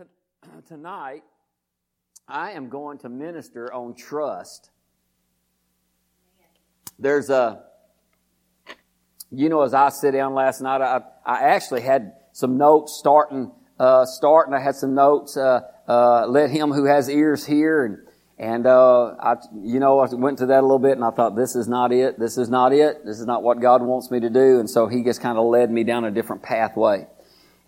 tonight I am going to minister on trust. There's a, you know, as I sit down last night, I, I actually had some notes starting, uh, starting. I had some notes, uh, uh, let him who has ears hear and, and, uh, I, you know, I went to that a little bit and I thought, this is not it. This is not it. This is not what God wants me to do. And so he just kind of led me down a different pathway.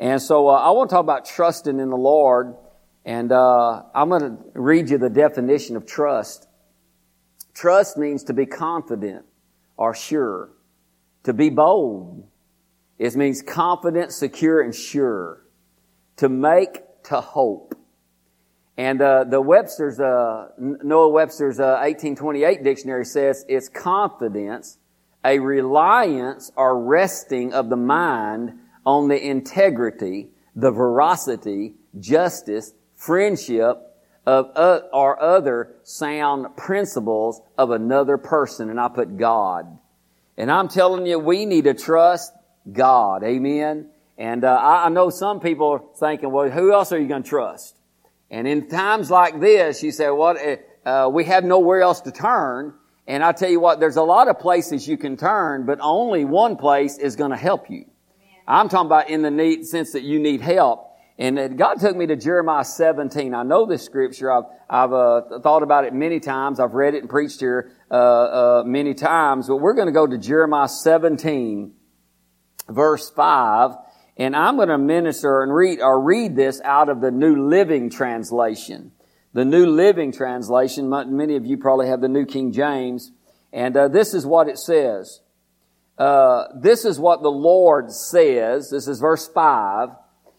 And so, uh, I want to talk about trusting in the Lord. And, uh, I'm going to read you the definition of trust. Trust means to be confident or sure. To be bold. It means confident, secure, and sure. To make, to hope. And uh, the Webster's, uh, Noah Webster's uh, 1828 dictionary says it's confidence, a reliance or resting of the mind on the integrity, the veracity, justice, friendship of uh, or other sound principles of another person. And I put God. And I'm telling you, we need to trust God. Amen. And uh, I, I know some people are thinking, well, who else are you going to trust? And in times like this, you say, what, uh, we have nowhere else to turn. And I tell you what, there's a lot of places you can turn, but only one place is going to help you. I'm talking about in the need, sense that you need help. And God took me to Jeremiah 17. I know this scripture. I've, I've uh, thought about it many times. I've read it and preached here uh, uh, many times. But we're going to go to Jeremiah 17, verse 5. And I'm going to minister and read, or read this out of the New Living Translation. The New Living Translation, many of you probably have the New King James. And uh, this is what it says. Uh, this is what the Lord says. This is verse 5.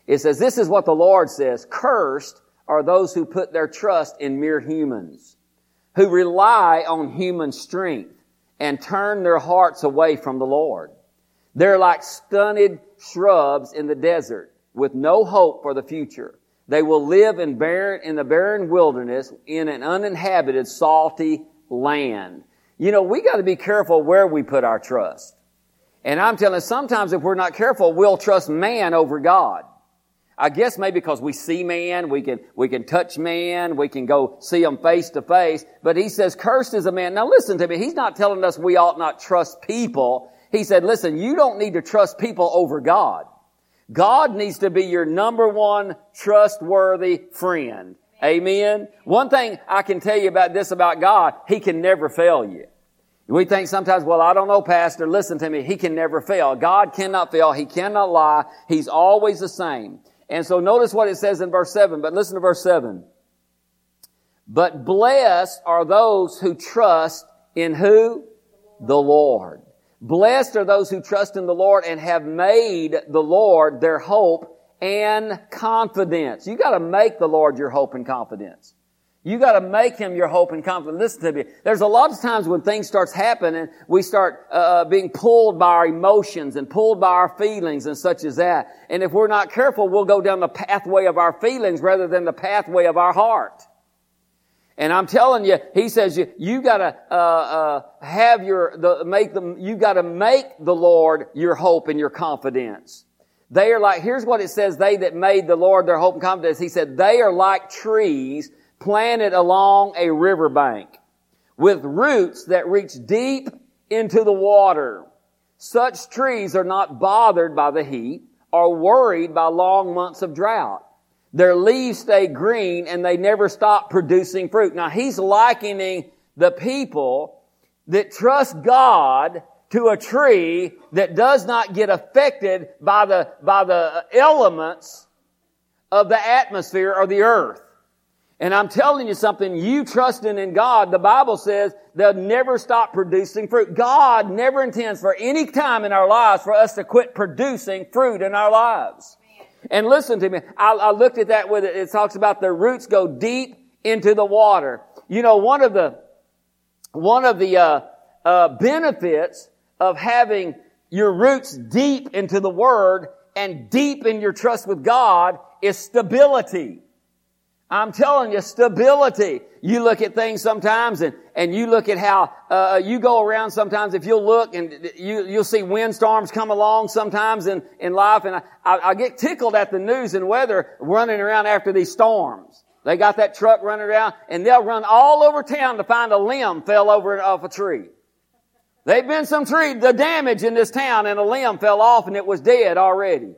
It says, this is what the Lord says. Cursed are those who put their trust in mere humans, who rely on human strength and turn their hearts away from the Lord. They're like stunted shrubs in the desert with no hope for the future. They will live in barren, in the barren wilderness in an uninhabited salty land. You know, we got to be careful where we put our trust. And I'm telling you, sometimes if we're not careful, we'll trust man over God. I guess maybe because we see man, we can, we can touch man, we can go see him face to face, but he says, cursed is a man. Now listen to me, he's not telling us we ought not trust people. He said, listen, you don't need to trust people over God. God needs to be your number one trustworthy friend. Amen. One thing I can tell you about this about God, He can never fail you. We think sometimes, well, I don't know, Pastor. Listen to me. He can never fail. God cannot fail. He cannot lie. He's always the same. And so notice what it says in verse 7, but listen to verse 7. But blessed are those who trust in who? The Lord. Blessed are those who trust in the Lord and have made the Lord their hope and confidence. You gotta make the Lord your hope and confidence. You gotta make Him your hope and confidence. Listen to me. There's a lot of times when things starts happening, we start uh, uh, being pulled by our emotions and pulled by our feelings and such as that. And if we're not careful, we'll go down the pathway of our feelings rather than the pathway of our heart. And I'm telling you, he says you, you gotta, uh, uh, have your, the, make them, you gotta make the Lord your hope and your confidence. They are like, here's what it says, they that made the Lord their hope and confidence. He said, they are like trees planted along a riverbank with roots that reach deep into the water. Such trees are not bothered by the heat or worried by long months of drought. Their leaves stay green and they never stop producing fruit. Now he's likening the people that trust God to a tree that does not get affected by the, by the elements of the atmosphere or the earth. And I'm telling you something, you trusting in God, the Bible says they'll never stop producing fruit. God never intends for any time in our lives for us to quit producing fruit in our lives. And listen to me. I, I looked at that with it. It talks about the roots go deep into the water. You know, one of the, one of the, uh, uh, benefits of having your roots deep into the Word and deep in your trust with God is stability. I'm telling you, stability. You look at things sometimes and, and you look at how, uh, you go around sometimes if you'll look and you, you'll see windstorms come along sometimes in, in life and I, I, I get tickled at the news and weather running around after these storms. They got that truck running around and they'll run all over town to find a limb fell over off a tree. They've been some tree, the damage in this town and a limb fell off and it was dead already.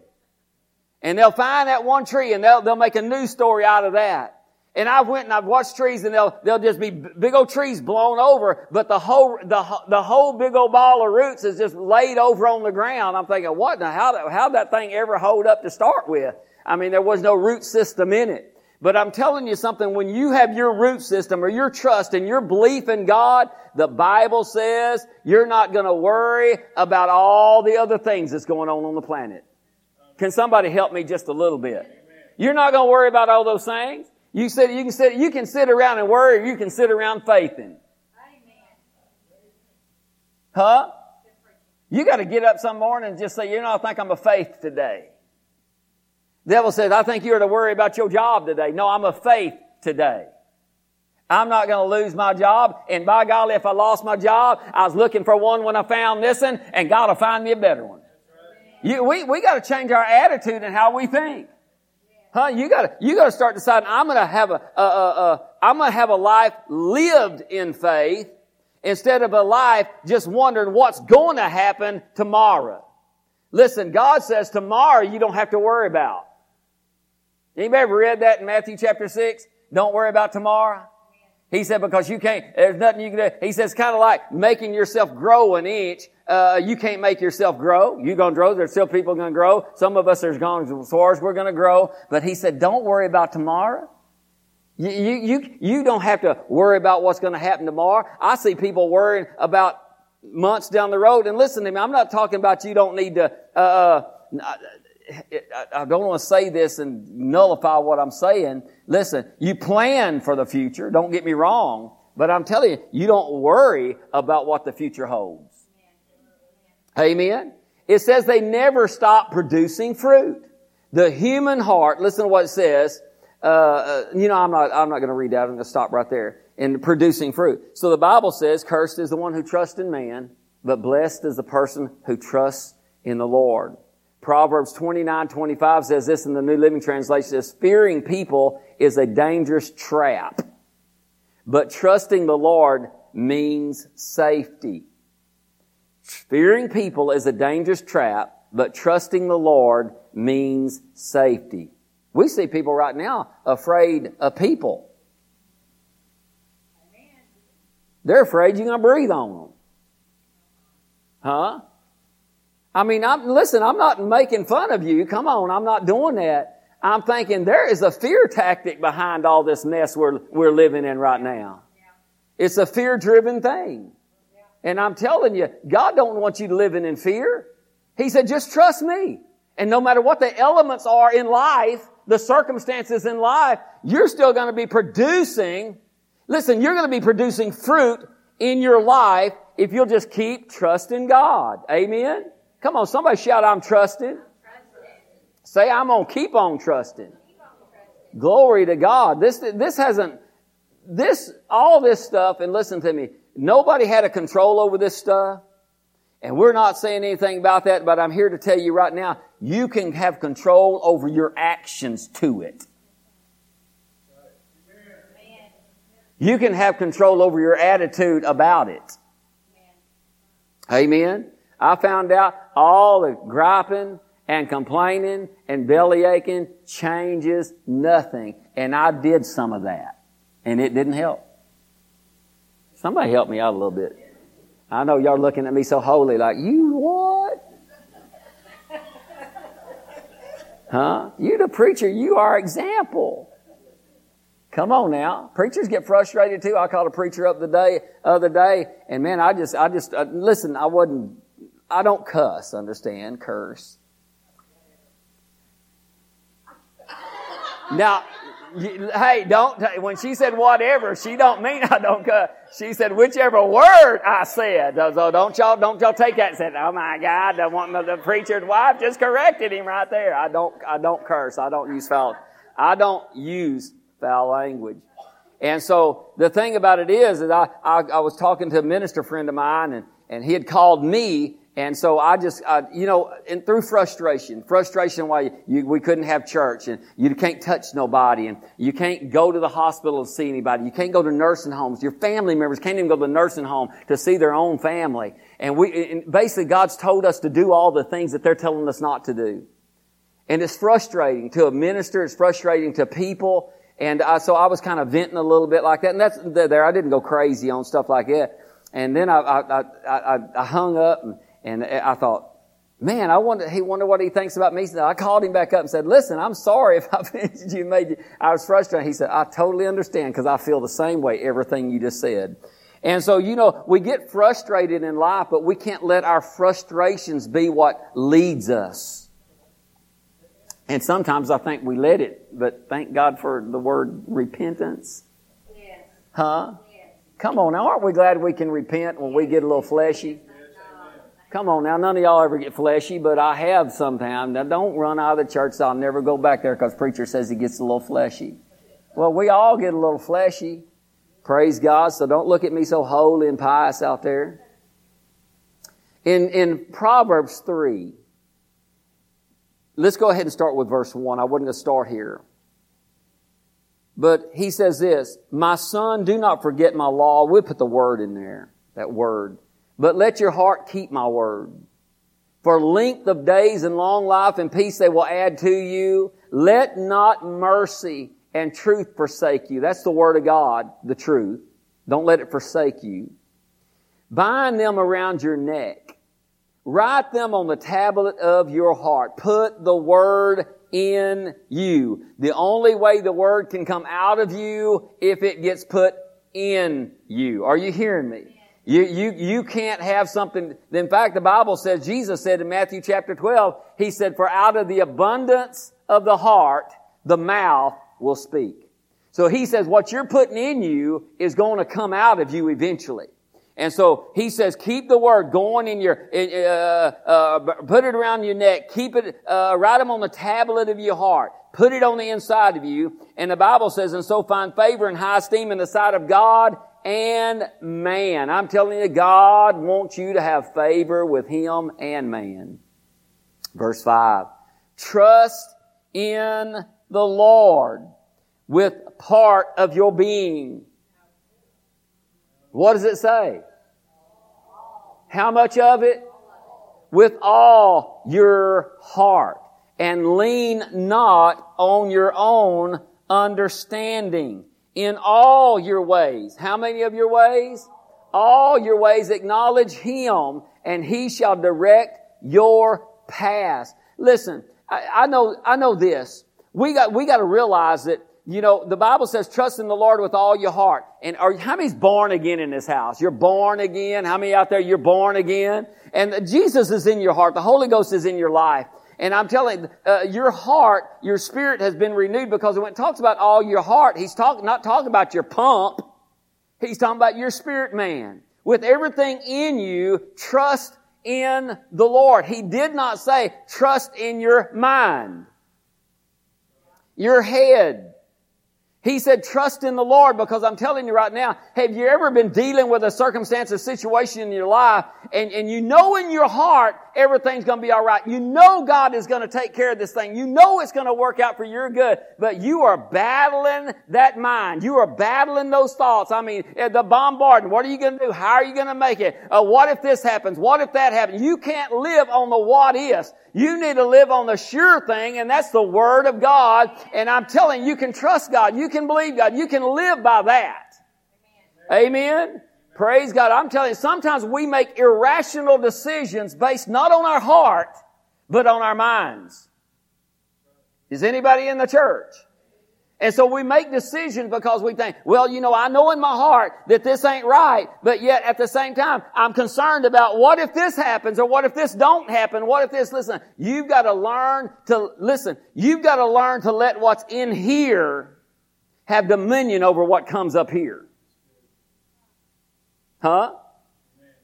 And they'll find that one tree and they'll, they'll make a news story out of that. And I've went and I've watched trees and they'll, they'll just be big old trees blown over, but the whole, the, the whole big old ball of roots is just laid over on the ground. I'm thinking, what now? How, how'd that thing ever hold up to start with? I mean, there was no root system in it. But I'm telling you something, when you have your root system or your trust and your belief in God, the Bible says you're not going to worry about all the other things that's going on on the planet. Can somebody help me just a little bit? You're not going to worry about all those things. You said you can sit you can sit around and worry, or you can sit around faithing. Huh? You got to get up some morning and just say, you know, I think I'm a faith today. The devil says, I think you're to worry about your job today. No, I'm a faith today. I'm not going to lose my job. And by golly, if I lost my job, I was looking for one when I found this one, and God will find me a better one. You, we, we got to change our attitude and how we think. Huh? You got to you got to start deciding. I'm to have a, I'm to have a life lived in faith instead of a life just wondering what's going to happen tomorrow. Listen, God says tomorrow you don't have to worry about. Anybody ever read that in Matthew chapter six? Don't worry about tomorrow. He said, because you can't, there's nothing you can do. He says, kind of like making yourself grow an inch. Uh, you can't make yourself grow. You're going to grow. There's still people going to grow. Some of us are going as far as we're going to grow. But he said, don't worry about tomorrow. You, you, you, you don't have to worry about what's going to happen tomorrow. I see people worrying about months down the road. And listen to me, I'm not talking about you don't need to, uh, uh I don't want to say this and nullify what I'm saying. Listen, you plan for the future. Don't get me wrong. But I'm telling you, you don't worry about what the future holds. Amen. It says they never stop producing fruit. The human heart, listen to what it says. Uh, uh you know, I'm not, I'm not going to read that. I'm going to stop right there. In producing fruit. So the Bible says, cursed is the one who trusts in man, but blessed is the person who trusts in the Lord. Proverbs 29, 25 says this in the New Living Translation says, fearing people is a dangerous trap, but trusting the Lord means safety. Fearing people is a dangerous trap, but trusting the Lord means safety. We see people right now afraid of people. They're afraid you're going to breathe on them. Huh? I mean, I'm, listen, I'm not making fun of you. Come on, I'm not doing that. I'm thinking there is a fear tactic behind all this mess we're, we're living in right now. It's a fear-driven thing. And I'm telling you, God don't want you living in fear. He said, just trust me. And no matter what the elements are in life, the circumstances in life, you're still going to be producing, listen, you're going to be producing fruit in your life if you'll just keep trusting God. Amen? Come on, somebody shout, I'm trusting. Say, I'm going to keep on trusting. Glory to God. This, this hasn't, this, all this stuff, and listen to me, nobody had a control over this stuff. And we're not saying anything about that, but I'm here to tell you right now, you can have control over your actions to it. You can have control over your attitude about it. Amen. I found out all the griping and complaining and belly aching changes nothing. And I did some of that. And it didn't help. Somebody help me out a little bit. I know y'all looking at me so holy, like, you what? Huh? You the preacher, you are example. Come on now. Preachers get frustrated too. I called a preacher up the day, other day, and man, I just, I just, uh, listen, I wasn't I don't cuss, understand, curse. Now, hey, don't, when she said whatever, she don't mean I don't. She said whichever word I said. So don't y'all, don't y'all take that and oh my God, I want the preacher's wife just corrected him right there. I don't, I don't curse. I don't use foul. I don't use foul language. And so the thing about it is that I, I, I was talking to a minister friend of mine and, and he had called me and so I just, you know, and through frustration, frustration why you, we couldn't have church and you can't touch nobody and you can't go to the hospital to see anybody. You can't go to nursing homes. Your family members can't even go to the nursing home to see their own family. And we, and basically God's told us to do all the things that they're telling us not to do. And it's frustrating to a minister. It's frustrating to people. And I, so I was kind of venting a little bit like that. And that's there. I didn't go crazy on stuff like that. And then I, I, I, I hung up and, and I thought, man, I wonder, he wonder what he thinks about me. So I called him back up and said, listen, I'm sorry if I offended you, made you, I was frustrated. He said, I totally understand because I feel the same way, everything you just said. And so, you know, we get frustrated in life, but we can't let our frustrations be what leads us. And sometimes I think we let it, but thank God for the word repentance. Yes. Huh? Yes. Come on now, aren't we glad we can repent when we get a little fleshy? Come on now, none of y'all ever get fleshy, but I have sometimes. Now don't run out of the church, so I'll never go back there because preacher says he gets a little fleshy. Well, we all get a little fleshy. Praise God. So don't look at me so holy and pious out there. In, in Proverbs 3, let's go ahead and start with verse 1. I going to start here. But he says this, My son, do not forget my law. We'll put the word in there, that word. But let your heart keep my word. For length of days and long life and peace they will add to you. Let not mercy and truth forsake you. That's the word of God, the truth. Don't let it forsake you. Bind them around your neck. Write them on the tablet of your heart. Put the word in you. The only way the word can come out of you if it gets put in you. Are you hearing me? You, you, you can't have something. In fact, the Bible says, Jesus said in Matthew chapter 12, He said, for out of the abundance of the heart, the mouth will speak. So He says, what you're putting in you is going to come out of you eventually. And so he says, keep the word going in your, uh, uh, put it around your neck, keep it, uh, write them on the tablet of your heart, put it on the inside of you. And the Bible says, and so find favor and high esteem in the sight of God and man. I'm telling you, God wants you to have favor with Him and man. Verse 5. Trust in the Lord with part of your being. What does it say? How much of it? With all your heart. And lean not on your own understanding in all your ways. How many of your ways? All your ways acknowledge Him and He shall direct your path. Listen, I, I know, I know this. We got, we got to realize that you know, the Bible says, trust in the Lord with all your heart. And are, how many's born again in this house? You're born again. How many out there, you're born again? And Jesus is in your heart. The Holy Ghost is in your life. And I'm telling uh, your heart, your spirit has been renewed because when it talks about all your heart, he's talking, not talking about your pump. He's talking about your spirit man. With everything in you, trust in the Lord. He did not say trust in your mind, your head, he said, trust in the Lord because I'm telling you right now, have you ever been dealing with a circumstance or situation in your life and, and you know in your heart everything's going to be alright. You know God is going to take care of this thing. You know it's going to work out for your good, but you are battling that mind. You are battling those thoughts. I mean, eh, the bombarding. What are you going to do? How are you going to make it? Uh, what if this happens? What if that happens? You can't live on the what ifs. You need to live on the sure thing, and that's the Word of God. And I'm telling you, you can trust God. You can believe God. You can live by that. Amen. Amen. Praise God. I'm telling you, sometimes we make irrational decisions based not on our heart, but on our minds. Is anybody in the church? And so we make decisions because we think, well, you know, I know in my heart that this ain't right, but yet at the same time, I'm concerned about what if this happens or what if this don't happen? What if this, listen, you've got to learn to, listen, you've got to learn to let what's in here have dominion over what comes up here. Huh?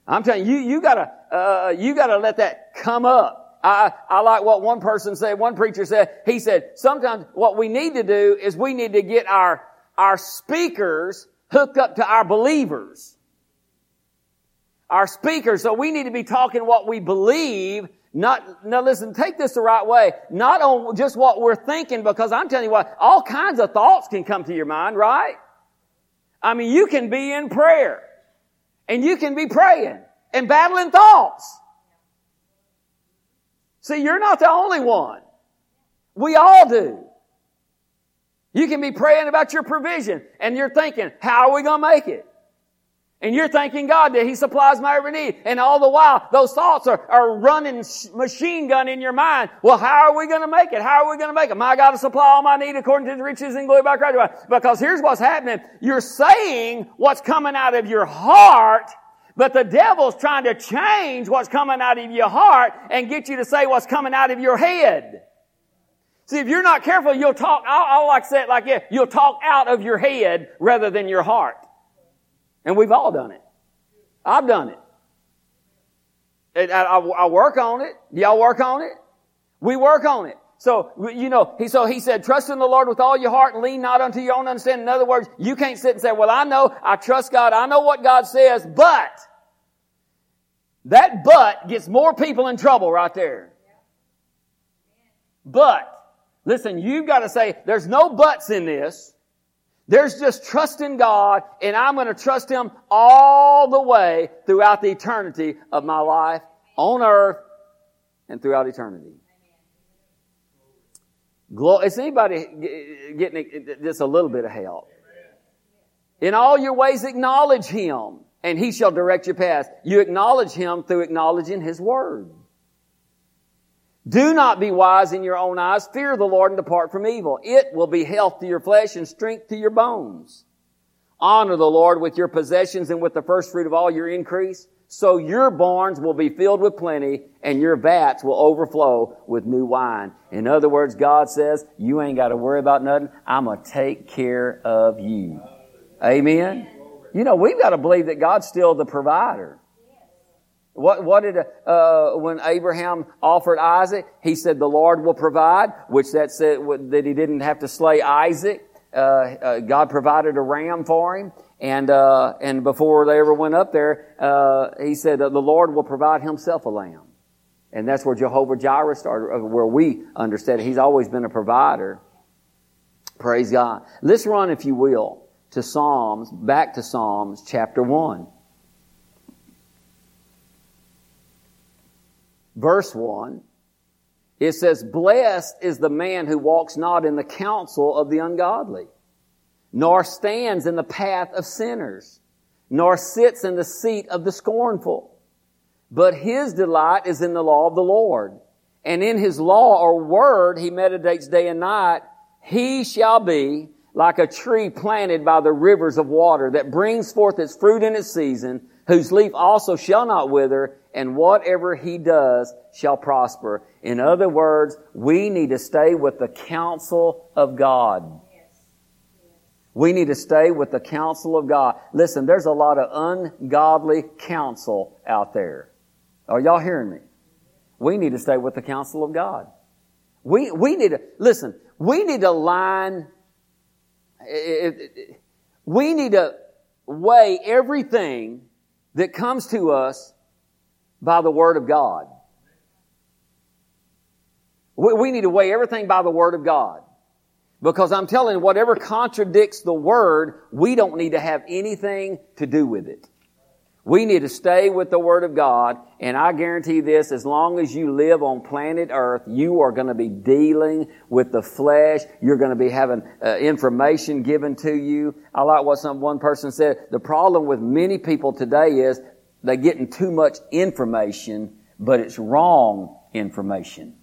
I'm telling you, you gotta, uh, you gotta let that come up. I, I like what one person said, one preacher said, he said, sometimes what we need to do is we need to get our, our speakers hooked up to our believers. Our speakers, so we need to be talking what we believe, not, now listen, take this the right way, not on just what we're thinking, because I'm telling you what, all kinds of thoughts can come to your mind, right? I mean, you can be in prayer, and you can be praying, and battling thoughts. See, you're not the only one. We all do. You can be praying about your provision and you're thinking, how are we going to make it? And you're thanking God that He supplies my every need. And all the while, those thoughts are, are running machine gun in your mind. Well, how are we going to make it? How are we going to make it? My God to supply all my need according to the riches and glory by Christ. Because here's what's happening. You're saying what's coming out of your heart, but the devil's trying to change what's coming out of your heart and get you to say what's coming out of your head. See, if you're not careful, you'll talk, I'll, I'll like say it like this, you'll talk out of your head rather than your heart. And we've all done it. I've done it. I, I, I work on it. Y'all work on it? We work on it. So, you know, he, so he said, trust in the Lord with all your heart and lean not unto your own understanding. In other words, you can't sit and say, well, I know, I trust God, I know what God says, but, that but gets more people in trouble right there. But, Listen, you've got to say, there's no buts in this. There's just trust in God, and I'm going to trust Him all the way throughout the eternity of my life on earth and throughout eternity. Is anybody getting just a little bit of help? In all your ways, acknowledge Him, and He shall direct your path. You acknowledge Him through acknowledging His Word. Do not be wise in your own eyes. Fear the Lord and depart from evil. It will be health to your flesh and strength to your bones. Honor the Lord with your possessions and with the first fruit of all your increase. So your barns will be filled with plenty and your vats will overflow with new wine. In other words, God says, you ain't got to worry about nothing. I'm going to take care of you. Amen. You know, we've got to believe that God's still the provider. What, what did, uh, when Abraham offered Isaac, he said, the Lord will provide, which that said that he didn't have to slay Isaac. Uh, uh, God provided a ram for him. And, uh, and before they ever went up there, uh, he said, the Lord will provide himself a lamb. And that's where Jehovah Jireh started, uh, where we understand. He's always been a provider. Praise God. Let's run, if you will, to Psalms, back to Psalms chapter 1. Verse 1, it says, Blessed is the man who walks not in the counsel of the ungodly, nor stands in the path of sinners, nor sits in the seat of the scornful. But his delight is in the law of the Lord. And in his law or word he meditates day and night. He shall be like a tree planted by the rivers of water that brings forth its fruit in its season, whose leaf also shall not wither, and whatever he does shall prosper. In other words, we need to stay with the counsel of God. We need to stay with the counsel of God. Listen, there's a lot of ungodly counsel out there. Are y'all hearing me? We need to stay with the counsel of God. We, we need to, listen, we need to line, we need to weigh everything that comes to us by the Word of God. We need to weigh everything by the Word of God. Because I'm telling you, whatever contradicts the Word, we don't need to have anything to do with it. We need to stay with the Word of God, and I guarantee this, as long as you live on planet Earth, you are going to be dealing with the flesh. You're going to be having uh, information given to you. I like what some one person said. The problem with many people today is they're getting too much information, but it's wrong information.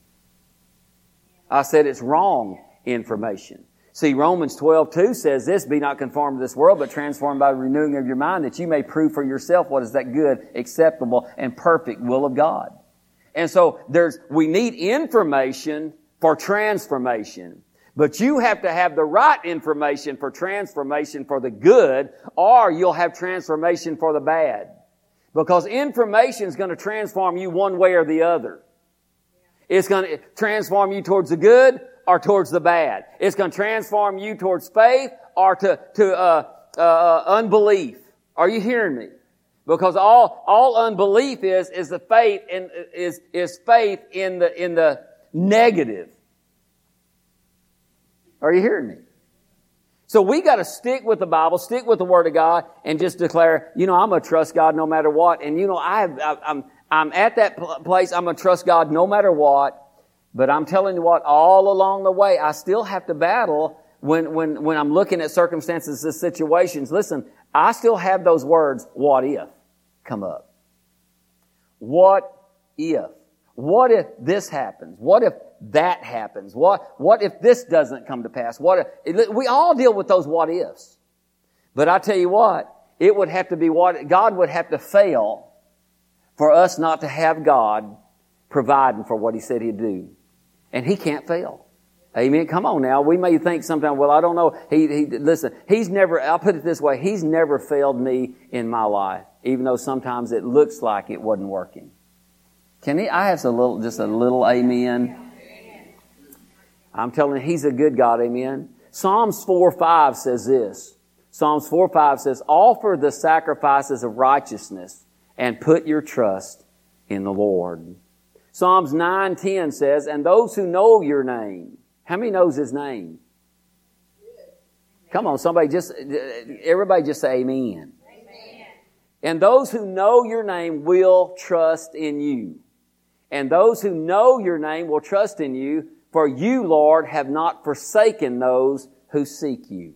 I said it's wrong information. See, Romans 12, 2 says this, be not conformed to this world, but transformed by the renewing of your mind, that you may prove for yourself what is that good, acceptable, and perfect will of God. And so there's, we need information for transformation. But you have to have the right information for transformation for the good, or you'll have transformation for the bad. Because information is going to transform you one way or the other. It's going to transform you towards the good or towards the bad. It's going to transform you towards faith or to, to, uh, uh, uh, unbelief. Are you hearing me? Because all, all unbelief is, is the faith in, is, is faith in the, in the negative. Are you hearing me? So we got to stick with the Bible, stick with the Word of God, and just declare, you know, I'm gonna trust God no matter what. And you know, I, I I'm I'm at that place. I'm gonna trust God no matter what. But I'm telling you what, all along the way, I still have to battle when when when I'm looking at circumstances and situations. Listen, I still have those words, "What if?" come up. What if? What if this happens? What if that happens? What, what if this doesn't come to pass? What if, we all deal with those what ifs. But I tell you what, it would have to be what, God would have to fail for us not to have God providing for what He said He'd do. And He can't fail. Amen. Come on now. We may think sometimes, well, I don't know. He, he, listen, He's never, I'll put it this way, He's never failed me in my life, even though sometimes it looks like it wasn't working. Can he? I have a little, just a little amen. I'm telling you, he's a good God, amen. Psalms 4 5 says this. Psalms 4 5 says, Offer the sacrifices of righteousness and put your trust in the Lord. Psalms 9 10 says, And those who know your name. How many knows his name? Come on, somebody just, everybody just say amen. amen. And those who know your name will trust in you. And those who know your name will trust in you, for you, Lord, have not forsaken those who seek you.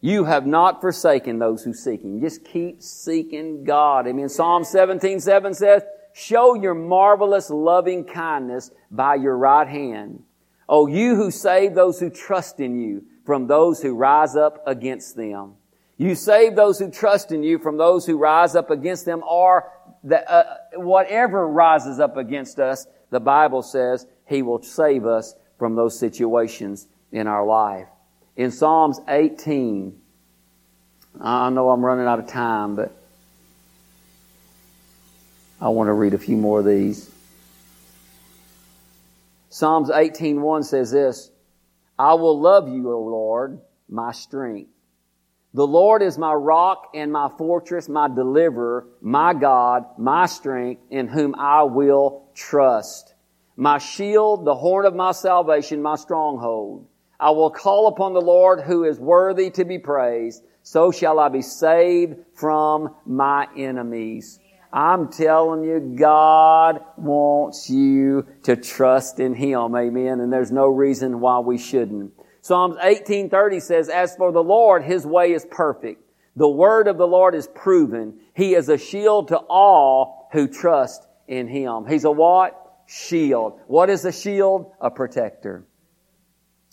You have not forsaken those who seek Him. Just keep seeking God. I mean, Psalm 17, 7 says, Show your marvelous loving kindness by your right hand. O you who save those who trust in you from those who rise up against them. You save those who trust in you from those who rise up against them or that, uh, whatever rises up against us, the Bible says He will save us from those situations in our life. In Psalms 18, I know I'm running out of time, but I want to read a few more of these. Psalms 18:1 says this, I will love you, O Lord, my strength. The Lord is my rock and my fortress, my deliverer, my God, my strength, in whom I will trust. My shield, the horn of my salvation, my stronghold. I will call upon the Lord who is worthy to be praised. So shall I be saved from my enemies. I'm telling you, God wants you to trust in Him. Amen. And there's no reason why we shouldn't. Psalms 1830 says, As for the Lord, His way is perfect. The word of the Lord is proven. He is a shield to all who trust in Him. He's a what? Shield. What is a shield? A protector.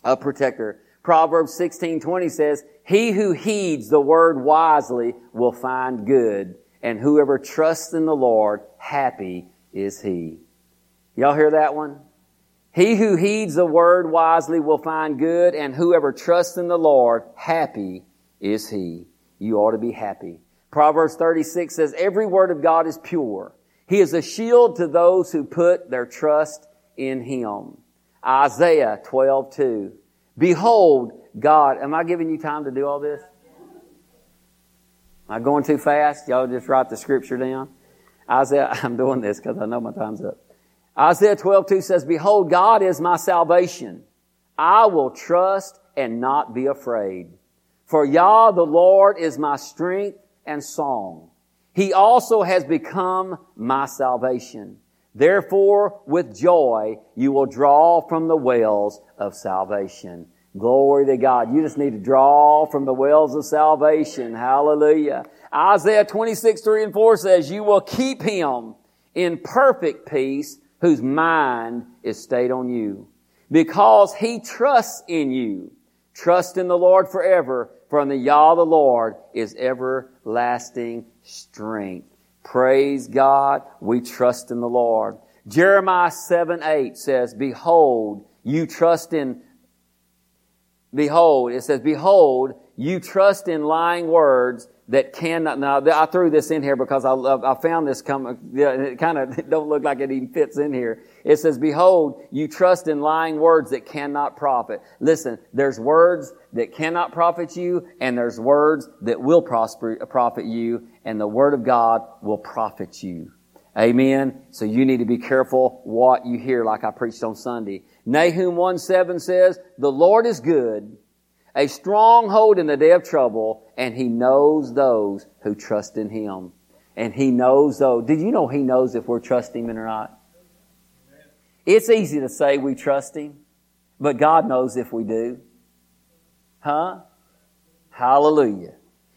A protector. Proverbs 1620 says, He who heeds the word wisely will find good, and whoever trusts in the Lord, happy is he. Y'all hear that one? He who heeds the word wisely will find good, and whoever trusts in the Lord, happy is he. You ought to be happy. Proverbs 36 says, Every word of God is pure. He is a shield to those who put their trust in him. Isaiah 12, 2. Behold, God, am I giving you time to do all this? Am I going too fast? Y'all just write the scripture down. Isaiah, I'm doing this because I know my time's up. Isaiah 12, 2 says, Behold, God is my salvation. I will trust and not be afraid. For Yah, the Lord, is my strength and song. He also has become my salvation. Therefore, with joy, you will draw from the wells of salvation. Glory to God. You just need to draw from the wells of salvation. Hallelujah. Isaiah 26, 3 and 4 says, You will keep him in perfect peace whose mind is stayed on you. Because he trusts in you. Trust in the Lord forever, for in the Yah the Lord is everlasting strength. Praise God, we trust in the Lord. Jeremiah 7, 8 says, Behold, you trust in behold, it says, behold, you trust in lying words that cannot, now I threw this in here because I, I found this come, it kind of don't look like it even fits in here. It says, behold, you trust in lying words that cannot profit. Listen, there's words that cannot profit you and there's words that will prosper, profit you and the word of God will profit you. Amen. So you need to be careful what you hear like I preached on Sunday. Nahum 1 7 says, the Lord is good a stronghold in the day of trouble, and He knows those who trust in Him. And He knows those. Did you know He knows if we're trusting Him or not? It's easy to say we trust Him, but God knows if we do. Huh? Hallelujah.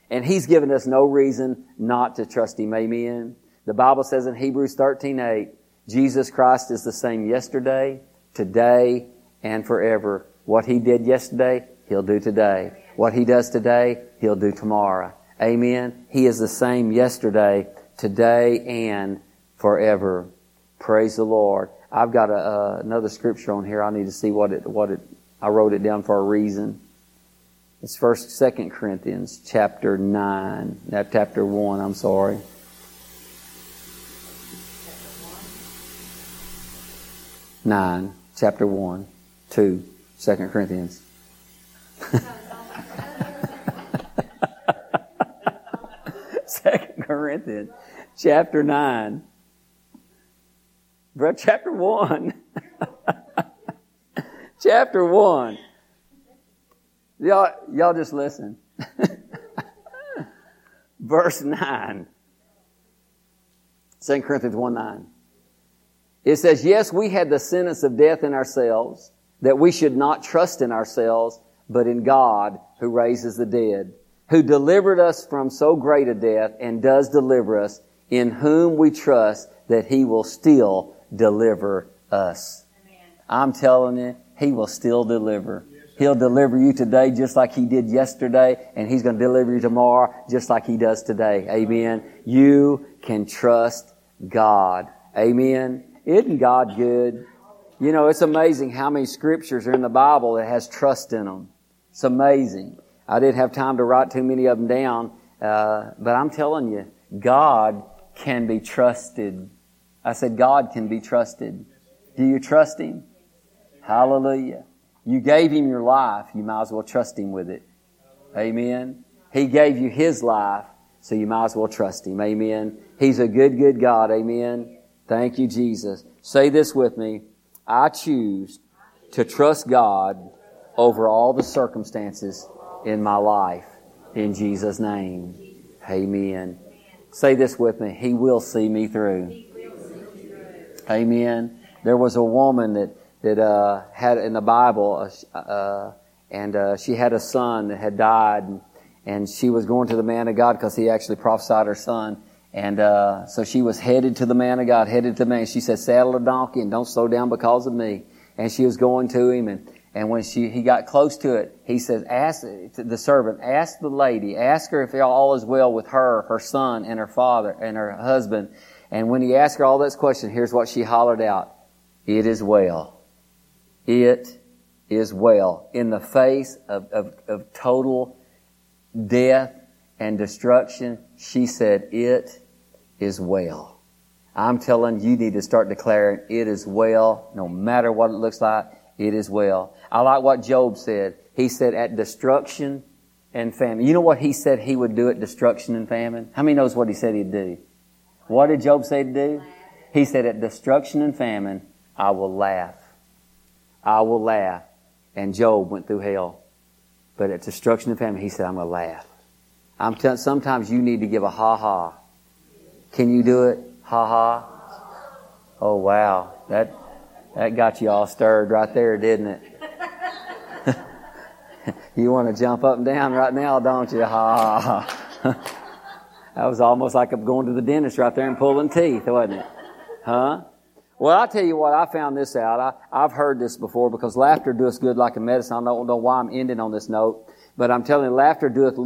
And He's given us no reason not to trust Him. Amen. The Bible says in Hebrews 13 8, Jesus Christ is the same yesterday, today, and forever. What He did yesterday, He'll do today. What He does today, He'll do tomorrow. Amen. He is the same yesterday, today, and forever. Praise the Lord. I've got a, uh, another scripture on here. I need to see what it, what it, I wrote it down for a reason. It's first, second Corinthians chapter nine, that chapter one, I'm sorry. Nine, chapter one, two, Second Corinthians. Second Corinthians chapter 9. Bro, chapter 1. chapter 1. Y'all, y'all just listen. Verse 9. 2 Corinthians 1 9. It says, Yes, we had the sentence of death in ourselves, that we should not trust in ourselves, but in God who raises the dead, who delivered us from so great a death and does deliver us, in whom we trust that he will still deliver us. Amen. I'm telling you, he will still deliver. He'll deliver you today just like he did yesterday, and he's going to deliver you tomorrow just like he does today. Amen. You can trust God. Amen. Isn't God good? You know, it's amazing how many scriptures are in the Bible that has trust in them. It's amazing. I didn't have time to write too many of them down, uh, but I'm telling you, God can be trusted. I said, God can be trusted. Do you trust Him? Hallelujah. You gave Him your life, you might as well trust Him with it. Amen. He gave you His life, so you might as well trust Him. Amen. He's a good, good God. Amen. Thank you, Jesus. Say this with me. I choose to trust God over all the circumstances in my life. In Jesus' name. Amen. Say this with me. He will see me through. Amen. There was a woman that, that uh, had in the Bible, uh, uh, and uh, she had a son that had died, and, and she was going to the man of God because he actually prophesied her son. And uh, so she was headed to the man of God, headed to the man. She said, "Saddle a donkey and don't slow down because of me." And she was going to him, and and when she, he got close to it, he says, ask the servant, ask the lady, ask her if all is well with her, her son, and her father, and her husband. And when he asked her all those questions, here's what she hollered out. It is well. It is well. In the face of, of, of total death and destruction, she said, it is well. I'm telling you, you need to start declaring it is well, no matter what it looks like it is well. I like what Job said. He said, at destruction and famine. You know what he said he would do at destruction and famine? How many knows what he said he'd do? What did Job say to do? He said, at destruction and famine, I will laugh. I will laugh. And Job went through hell. But at destruction and famine, he said, I'm going to laugh. I'm telling, sometimes you need to give a ha ha. Can you do it? Ha ha. Oh wow. That, that got you all stirred right there, didn't it? you want to jump up and down right now, don't you? Ha ha. that was almost like I'm going to the dentist right there and pulling teeth, wasn't it? Huh? Well, I'll tell you what, I found this out. I, I've heard this before because laughter doeth good like a medicine. I don't know why I'm ending on this note, but I'm telling you, laughter doeth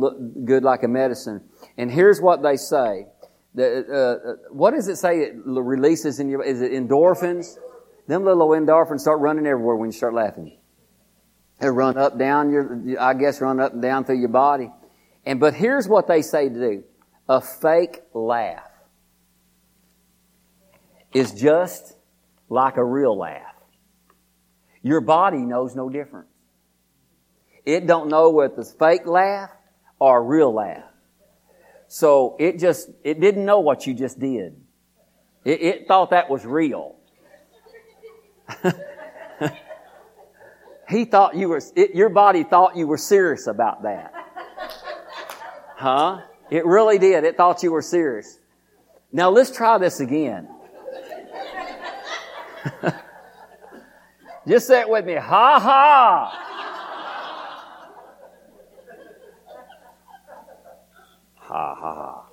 good like a medicine. And here's what they say. The, uh, uh, what does it say it releases in your, is it endorphins? Them little endorphins start running everywhere when you start laughing. They run up, down your, I guess run up and down through your body. And, but here's what they say to do. A fake laugh is just like a real laugh. Your body knows no difference. It don't know whether it's fake laugh or a real laugh. So it just, it didn't know what you just did. It, it thought that was real. he thought you were, it, your body thought you were serious about that. Huh? It really did. It thought you were serious. Now let's try this again. Just say it with me. Ha ha! Ha ha ha.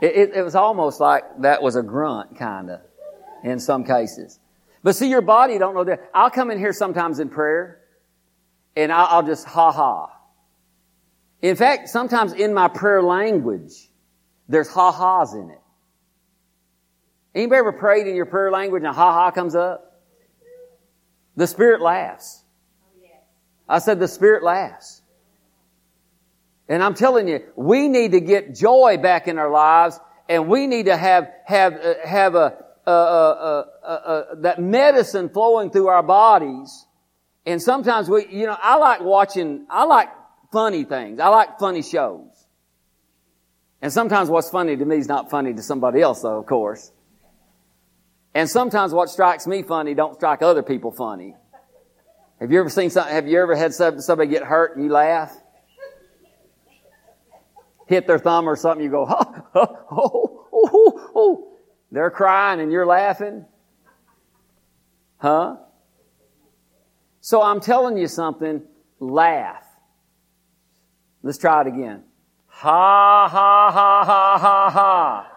It, it, it was almost like that was a grunt, kind of, in some cases. But see, your body don't know that. I'll come in here sometimes in prayer, and I'll, I'll just ha ha. In fact, sometimes in my prayer language, there's ha ha's in it. Anybody ever prayed in your prayer language and ha ha comes up? The Spirit laughs. Oh, I said the Spirit laughs. And I'm telling you, we need to get joy back in our lives and we need to have, have, uh, have a, that medicine flowing through our bodies. And sometimes we, you know, I like watching, I like funny things. I like funny shows. And sometimes what's funny to me is not funny to somebody else though, of course. And sometimes what strikes me funny don't strike other people funny. Have you ever seen something, have you ever had somebody get hurt and you laugh? Hit their thumb or something, you go, oh, oh, oh, oh, oh. They're crying and you're laughing. Huh? So I'm telling you something, laugh. Let's try it again. Ha, ha, ha, ha, ha, ha.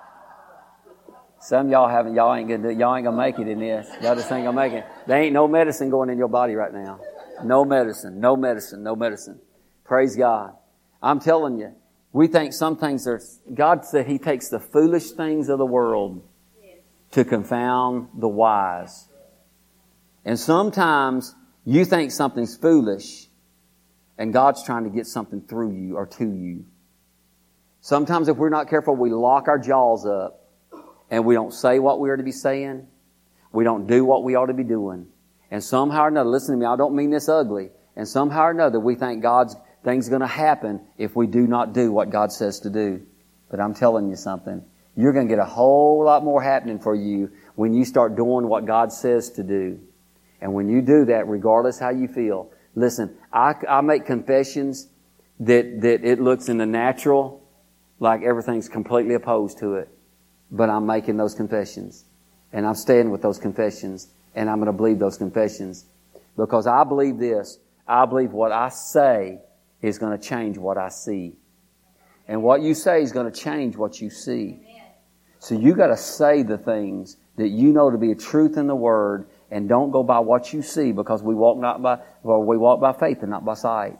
Some y'all haven't, y'all ain't gonna y'all ain't gonna make it in this. Y'all just ain't gonna make it. There ain't no medicine going in your body right now. No medicine, no medicine, no medicine. Praise God. I'm telling you, we think some things are, God said He takes the foolish things of the world to confound the wise. And sometimes you think something's foolish and God's trying to get something through you or to you. Sometimes if we're not careful, we lock our jaws up and we don't say what we are to be saying. We don't do what we ought to be doing. And somehow or another, listen to me, I don't mean this ugly. And somehow or another, we think God's things going to happen if we do not do what God says to do. But I'm telling you something. You're going to get a whole lot more happening for you when you start doing what God says to do. And when you do that, regardless how you feel, listen, I, I make confessions that, that it looks in the natural like everything's completely opposed to it. But I'm making those confessions. And I'm staying with those confessions. And I'm going to believe those confessions. Because I believe this. I believe what I say is going to change what I see. And what you say is going to change what you see. So you got to say the things that you know to be a truth in the Word and don't go by what you see because we walk not by, well, we walk by faith and not by sight.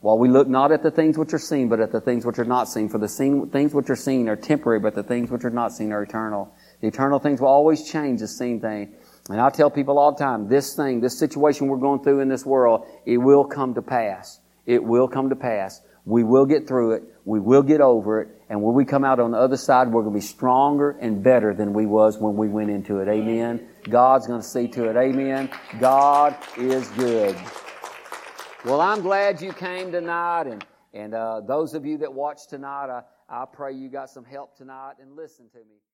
While we look not at the things which are seen, but at the things which are not seen. For the seen, things which are seen are temporary, but the things which are not seen are eternal. The eternal things will always change the seen thing. And I tell people all the time, this thing, this situation we're going through in this world, it will come to pass. It will come to pass. We will get through it. We will get over it. And when we come out on the other side, we're going to be stronger and better than we was when we went into it. Amen. God's going to see to it. Amen. God is good. Well, I'm glad you came tonight. And, and uh, those of you that watched tonight, I, I pray you got some help tonight and listen to me.